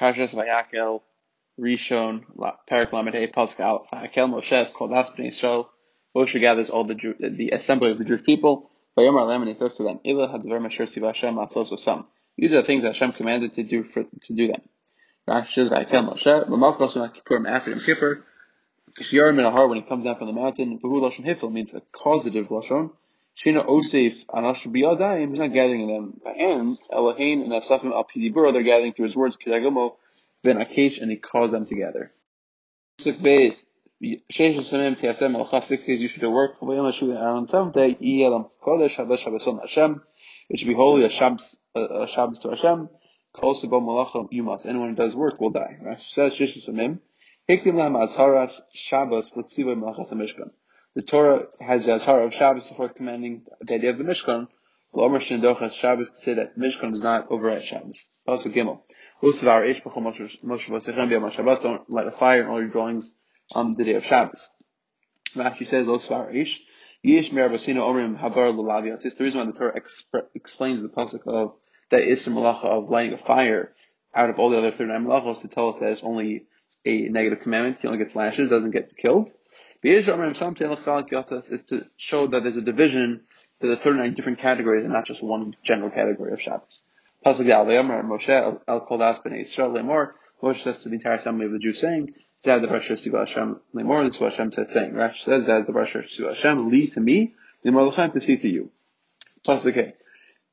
Parshas Vayakel, Rishon, Perak Lamed Pasuk Aleph. Vayakel Moshe called That's Bnei. Moshe gathers all the Jew, the assembly of the Jewish people. Vayomar Lem and he says to them, Ila hadver masher siva Hashem asos osam. These are the things that Hashem commanded to do for to do them. Rashi says Vayakel Moshe. L'malchos Yom Kippurim after Yom in a heart when he comes down from the mountain. Behu Lashon Hifel means a causative Lashon. Shina Osef Anash Biyadayim, he's not gathering them by hand. Elohein and Asafim Al Pidibur, they're gathering through his words, Kidagomo, Ben Akesh, and he calls them together. Six days, you should work. Vayom Hashu on seventh day. It should be holy, a Shabbos, a Shabbos to Hashem. Anyone who does work will die. Rashi says, Sheish Samim. Hiktim Lam Azharas Shabbos Letziva Malachas HaMishkan. The Torah has the Azhar of Shabbos before commanding the idea of the Mishkan. L'omer Shindoch Shabbos to say that Mishkan does not override Shabbos. Pasuk Gimel. Usavar Ish B'chol Moshe V'Sechem B'Yom Shabbos. Don't light a fire in all your dwellings on the day of Shabbos. Rashi says, Usavar Ish. Yish Mer Basino Omrim Habar L'Lavi It's the reason why the Torah exp- explains the pasuk of that Isra Malacha of lighting a fire out of all the other 39 malachos to tell us that it's only a negative commandment. He only gets lashes, doesn't get killed is to show that there's a division to the 39 different categories and not just one general category of Shabbos. Pasuk Moshe El Kol Das Bnei Yisrael Lemor. Moshe says to the entire assembly of the Jews, saying, Zad the Brasher Siva Hashem Lemor. This is what Hashem said, saying. Rash says, Zad the Brasher Siva Hashem Li to me, Lemor Lechem to see to you. Pasuk A.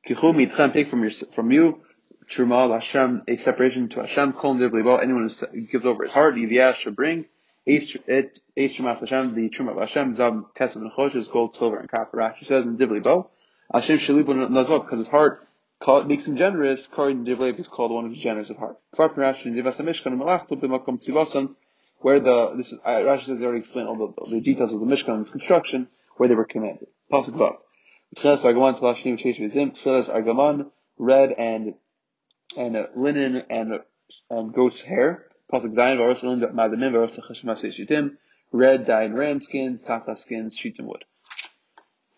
Kichu mitchem take from your from you. Truma Hashem a separation to Hashem. Kol Anyone who gives over his heart, Yiviyah should bring. It Eish Hashem, the Truma of Hashem, Zab Kesef and Chosh is gold, silver, and copper. Rashi says in Divli Bo, Hashem Shalibu Nazot, because his heart call, makes him generous, Kari Divli is called one who's generous of heart. Kvar Rashi in Divas Mishkan Malachtu B'makom Tzivasan, where the, this is, Rashi says they already explained all the, the details of the Mishkan and its construction, where they were commanded. Pasuk Vav. Tchilas Argaman Talashnim Sheish Vizim, Tchilas Argaman, red and, and uh, linen and, and goat's hair, Pasuk Zayin, Varosalim, Madamim, Varosachashma Shitim, red dyed ram skins, taka skins, sheet and wood.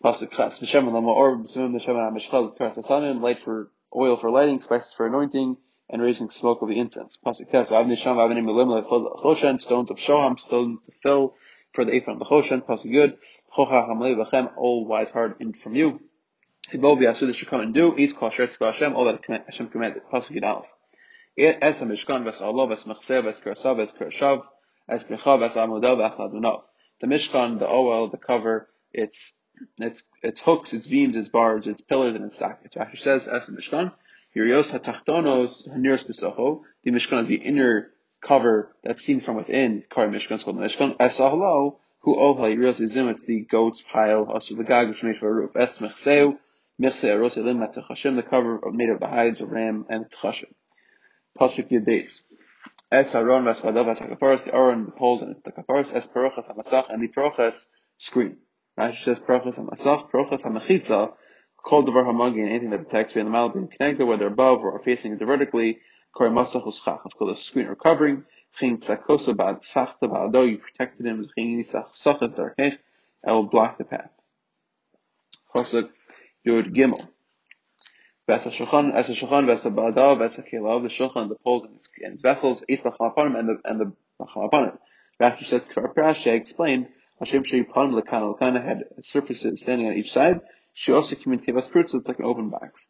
Pasuk Chas, V'shem Lama Or, B'simim V'shem HaMeshchal, Karas HaSamim, light for, oil for lighting, spices for anointing, and raising smoke of the incense. Pasuk Tes, V'avni Sham, V'avni Milim, Choshen, stones of Shoham, stones to fill for the ephod of the Choshen. Pasuk Yud, Chocha Hamlei V'chem, all wise heart in from you. Hibo V'yasu, this should come and do, Sheretz Hashem, all that Hashem commanded. Pasuk Yud Aleph. Es HaMishkan v's'alo v's'mechseh v's'kersav v's'kershav v's'precha v's'amudav v's'adunov. The Mishkan, the oil, the cover, its its its hooks, its beams, its bars, its pillars, and its sockets. Rashi says, Es HaMishkan, Yurios HaTachtonos Haniros B'socho. The Mishkan is the inner cover that's seen from within. Kar Mishkan is called the Mishkan. Es Ahlo, who Ohla Yurios Izim, it's the goat's pile, also the gag, which made for a roof. Es Mechseu, Mechseu Aros Elim the cover made of the hides of ram and Tchashim. Pasuk Yud Beis. Es Aaron Vespadav Es HaKaparos, the Aaron, the poles, and the Kaparos, Es Perochas HaMasach, and the Perochas screen. Rashi says Perochas HaMasach, Perochas HaMechitza, called the Hamagi, anything that detects being the mal being connected, whether above or facing it vertically, Kore Masach Uschach, it's called a screen or covering, Chin Tzakosa Ba'ad Sachta Ba'ado, you protected him, Chin Yisach Sachas Darkech, will block the path. Pasuk Yud Gimel. Vesa Shulchan, Esa Shulchan, Vesa Ba'adav, Vesa Kelav, the Shulchan, the poles and its, and its vessels, Eitz and the, and the Lachalapanim. Rashi says, Parashe explained, Hashem Shei Pan Lakana, Lakana had surfaces standing on each side. She also communicated us fruits, so it's like an open box.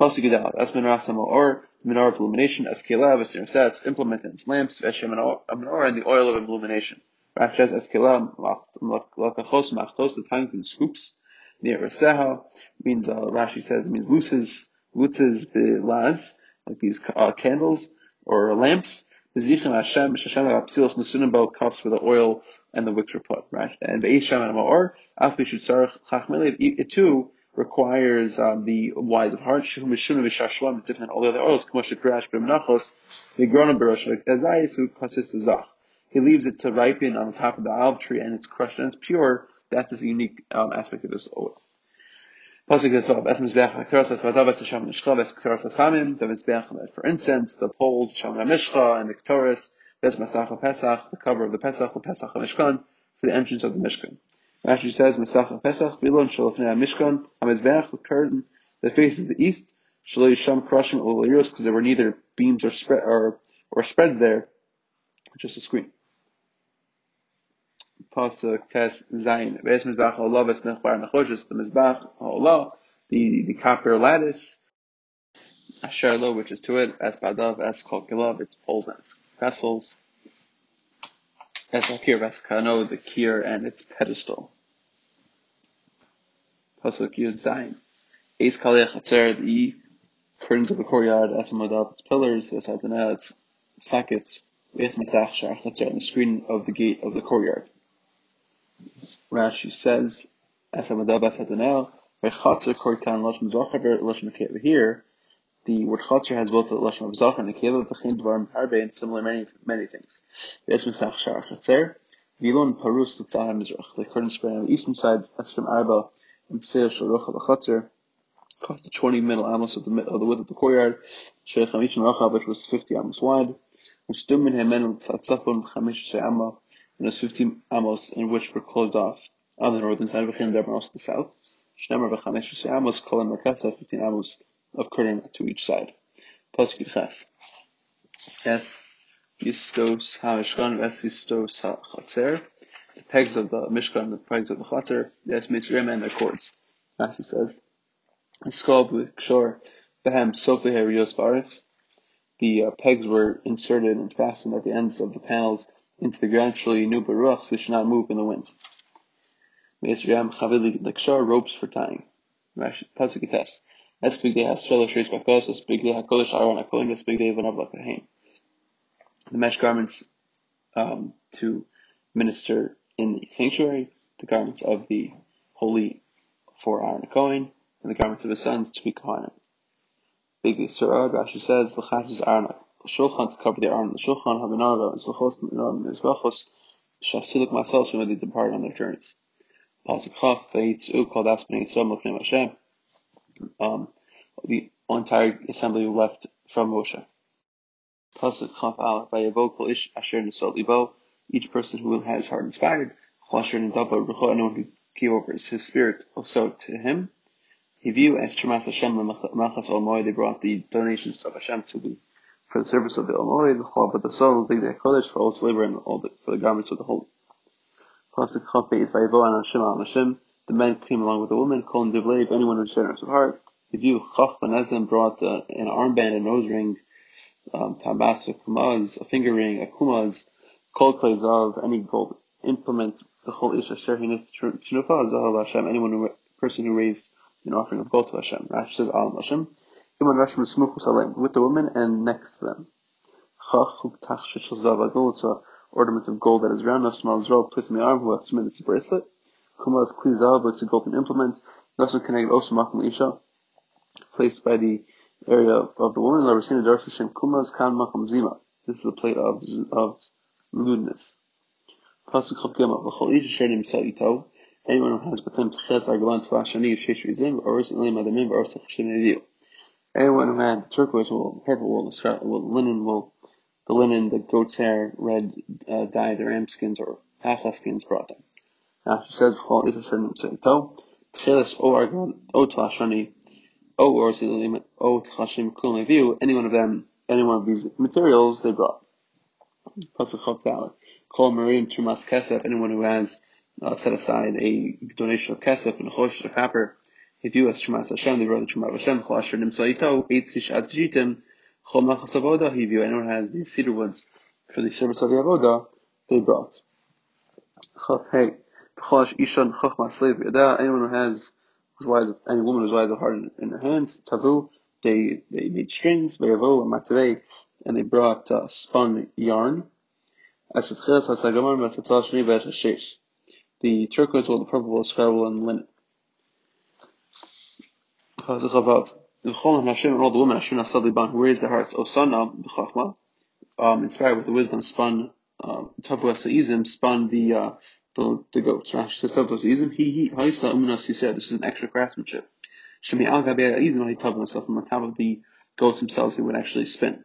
Pasuk Gedal, as Menara or the menorah of illumination, as Kelav, as Sets, implement in its lamps, Veshem menorah, and the oil of illumination. Rashi says, as Kelav, Lakachos, Machtos, the tongues and scoops, near Raseha, means, uh, Rashi says it means luces, luces bilaz, like these uh, candles or lamps. Zichem Hashem, Hashem Apsilos Nasunim cups where the oil and the wicks were put, right? And the Eisham and Ma'or, Afbi Shutzarech Chachmelev, it too requires um, the wise of heart, Shum Mishum Vishashlam, it's different than all the other oils, Kmosh Krash B'Menachos, the Grona Barosh, who consists of Zach. He leaves it to ripen on the top of the olive tree and it's crushed and it's pure. That's a unique um, aspect of this the Mizbeach for incense, the poles, Shem HaMishcha, and the Keteros, Ves Masach Pesach, the cover of the Pesach, the Pesach HaMishkan, for the entrance of the Mishkan. Rashi says Masach Pesach, Vilon Shalafnei HaMishkan, HaMizbeach, the curtain that faces the east, Shalei Sham Krashim Ulayiros, because there were neither beams or spread, or or spreads there, just a screen. Pasuk Tes Zayin. Beis Mizbach Ha'olah Ves Mechbar Nechoshes, the Mizbach Ha'olah, the, the copper lattice, Asher Lo, which is to it, as Badav, as Kol Kilav, its poles and its vessels, as Hakir Ves Kano, the kier and its pedestal. Pasuk Yud Zayin. Eis Kalei Chatzer, the curtains of the courtyard, as Madav, its pillars, as Adonai, its sockets, Eis Masach Shar Chatzer, the screen of the gate of the courtyard. Lashon Nekeva. Here, the word Chatzer has both the Lashon of Zachar and Nekeva, V'chin Dvarim Harbe, and similar many, many things. V'es Mesach Shar Chatzer, Vilon Parus L'tzah Mizrach, the curtain spread on the eastern side, Esrim Arba, and Pseil Shorocha L'chatzer, across the 20 middle amos of the, of the width of the courtyard, Sheikh Hamish and which was 50 amos wide, and Stumin Hemen L'tzatzafon Chamish She'amah, and was 15 amos in which were closed off on the northern side, V'chin Deber also the south. Shnemer v'chamesh amos, kol merkasa, 15 amos of curtain to each side. Pasuk Ches. Es Yistos HaMishkan, Es Yistos HaChatzer. The pegs of the Mishkan, the pegs of the Chatzer, yes, Mitzrayim and their cords. Rashi says, Skol B'Kshor, Behem Sofi Herios Baris. The uh, pegs were inserted and fastened at the ends of the panels into the ground shall new baruch, so they should not move in the wind. Me'esriyam chavili lekshar, ropes for tying. Pasuk test. That's big day hasrelo shreis bakos, that's big day aron hakolim, that's big day vanav lakahin. The mesh garments, um, to minister in the sanctuary, the garments of the holy for Aaron Cohen, and the garments of his sons to be Kohanim. Big Surah, Rashi says, the chas is Aaron shulchan to cover the arm, the shulchan habenarva, and slachos mizbachos, shasilik myself when they depart on their journeys. Pasuk chaf, vayitzu called aspen yisrael mofnei Hashem. Um, the entire assembly left from Moshe. Pasuk chaf al, vayavo kol ish asher nisol libo, each person who has heart inspired, chasher nidava rucho, anyone who gave over his spirit also to him. He view as Tremas Hashem Malchas Olmoy, they brought the donations of Hashem to the for the service of the Almighty, the Chol, but the the Kodesh, for all its labor and all the, for the garments of the holy. Is and Hashem al Hashem. The men came along with the woman, calling Divlev, anyone who's generous of heart. If you Chaf Benezim brought uh, an armband, a nose ring, um, Tabas kumaz, a finger ring, a kumaz, Kol Zav, any gold implement, the Chol Ish Asher Hinif Chinufa, Zahav Hashem, anyone who, person who raised an offering of gold to Hashem. Rashi says Al Hashem with the woman and next to them. It's an ornament of gold that is round enough to zro placed in the arm who has submitted the bracelet. Kuma is klizav, it's a golden implement. Also connected also makum isha, placed by the area of, the woman. We're seeing the Darsh Hashem Kumas kan makum zima. This is the plate of of lewdness. Pasuk Chop Gimel V'chol Isha Shenim Yisrael Anyone who has with him Tchez Argalan Tvashani Shesh Rizim or Ilim Adamim or Tchashim Neviu. Anyone who had turquoise wool, purple wool, scarlet wool, linen wool, the linen, the goat's hair, red uh, the ram skins or tachla skins brought them. Now she says, "Chol ifashanim seito tcheles o argon o tlashani o orzilim o tlashim kul view. Any one of them, any one of these materials they brought. Pasuk chok Call marim trumas kesef. Anyone who has uh, set aside a donation of kesef and a chosh of copper if you ask Shemas Hashem, they wrote the Shema Hashem, Chol Asher Nimtzaito, Chol Machas Avoda, if you, anyone has these cedar woods for the service of the Avoda, they brought. Chaf Hey, Tchosh Ishan Chachma Slave Yada, anyone who has, who's wise, any woman who's wise of heart in, her hands, Tavu, they, they made strings, Veyavo, and Matavei, and they brought uh, spun yarn. The turquoise wool, the purple wool, scarlet wool, and linen. The Chol Hashem and all the women Hashem Nasad Liban who raised their hearts Osana b'Chachma, um, inspired with the wisdom, spun um, Tavu Saizim, spun the uh, the, the goats. Rashi says Tavu Saizim. He he Haisa Umunas. He said this is an extra craftsmanship. Shemi Al Gabei Izim. He Tavu himself on top of the goats themselves. He would actually spin.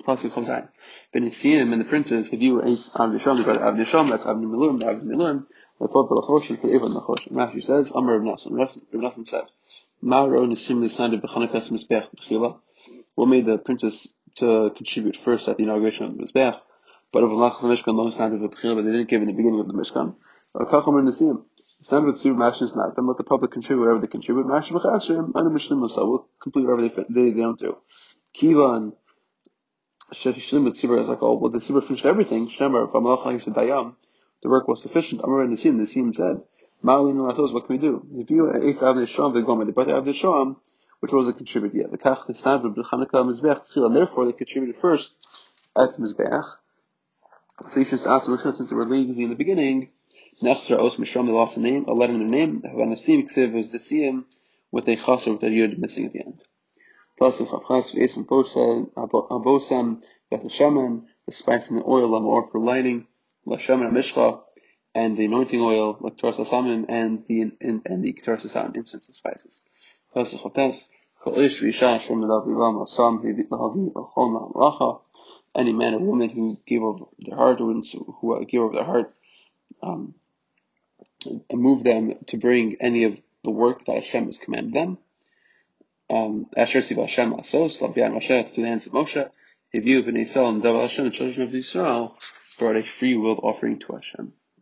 Pasuk comes out. Ben Yisiyim and the princes. If you were Avdisham, the brother Avdisham, that's Avdi Miluim, Avdi Miluim. Rashi says, Amr of Nasan. Rav Nasan said. B'chila. what made the princess to contribute first at the inauguration of the Mizbeach, but of Malachas Mishkan, lo sound of the Bechira, but they didn't give in the beginning of the Mishkan. The Siyam. Stand with Sub Mashins not, then let the public contribute whatever they contribute. Mash B'chasrim, Anu Mishlim Musa, will complete whatever they, they, they don't do. Kivan, Shefishlim with Sibur is like, oh, well, the Sibur finished everything. Shemar, Famalach Hagis Dayam, the work was sufficient. Amar and the Siyam, said, what can we do? If you, Eis Avnei Shom, the Gomer, they brought the Shom, which was a contributor yet. The kach the stand of Chanukah Mizbeach and therefore they contributed first at Mizbeach. Felicians asked since they were lazy in the beginning, Nechser Os Mishram, they lost a name, a letter in their name, Havanasim Ksiv was the Siyam with a chaser with a yud missing at the end. Plus, Pasuk Chafchas V'esam Abosam Beth Shaman, the spice and the oil, Lamor for lighting, Lashaman Mishcha, and the anointing oil, like Torah and the and, and the Torah incense and spices. Any man or woman who gave over their heart, who gave over their heart, um, move them to bring any of the work that Hashem has commanded them. Um, Asher Siv Hashem Asos, Labian Moshe, through the hands of Moshe, if you, and David Hashem, the children of Israel, brought a free will offering to Hashem.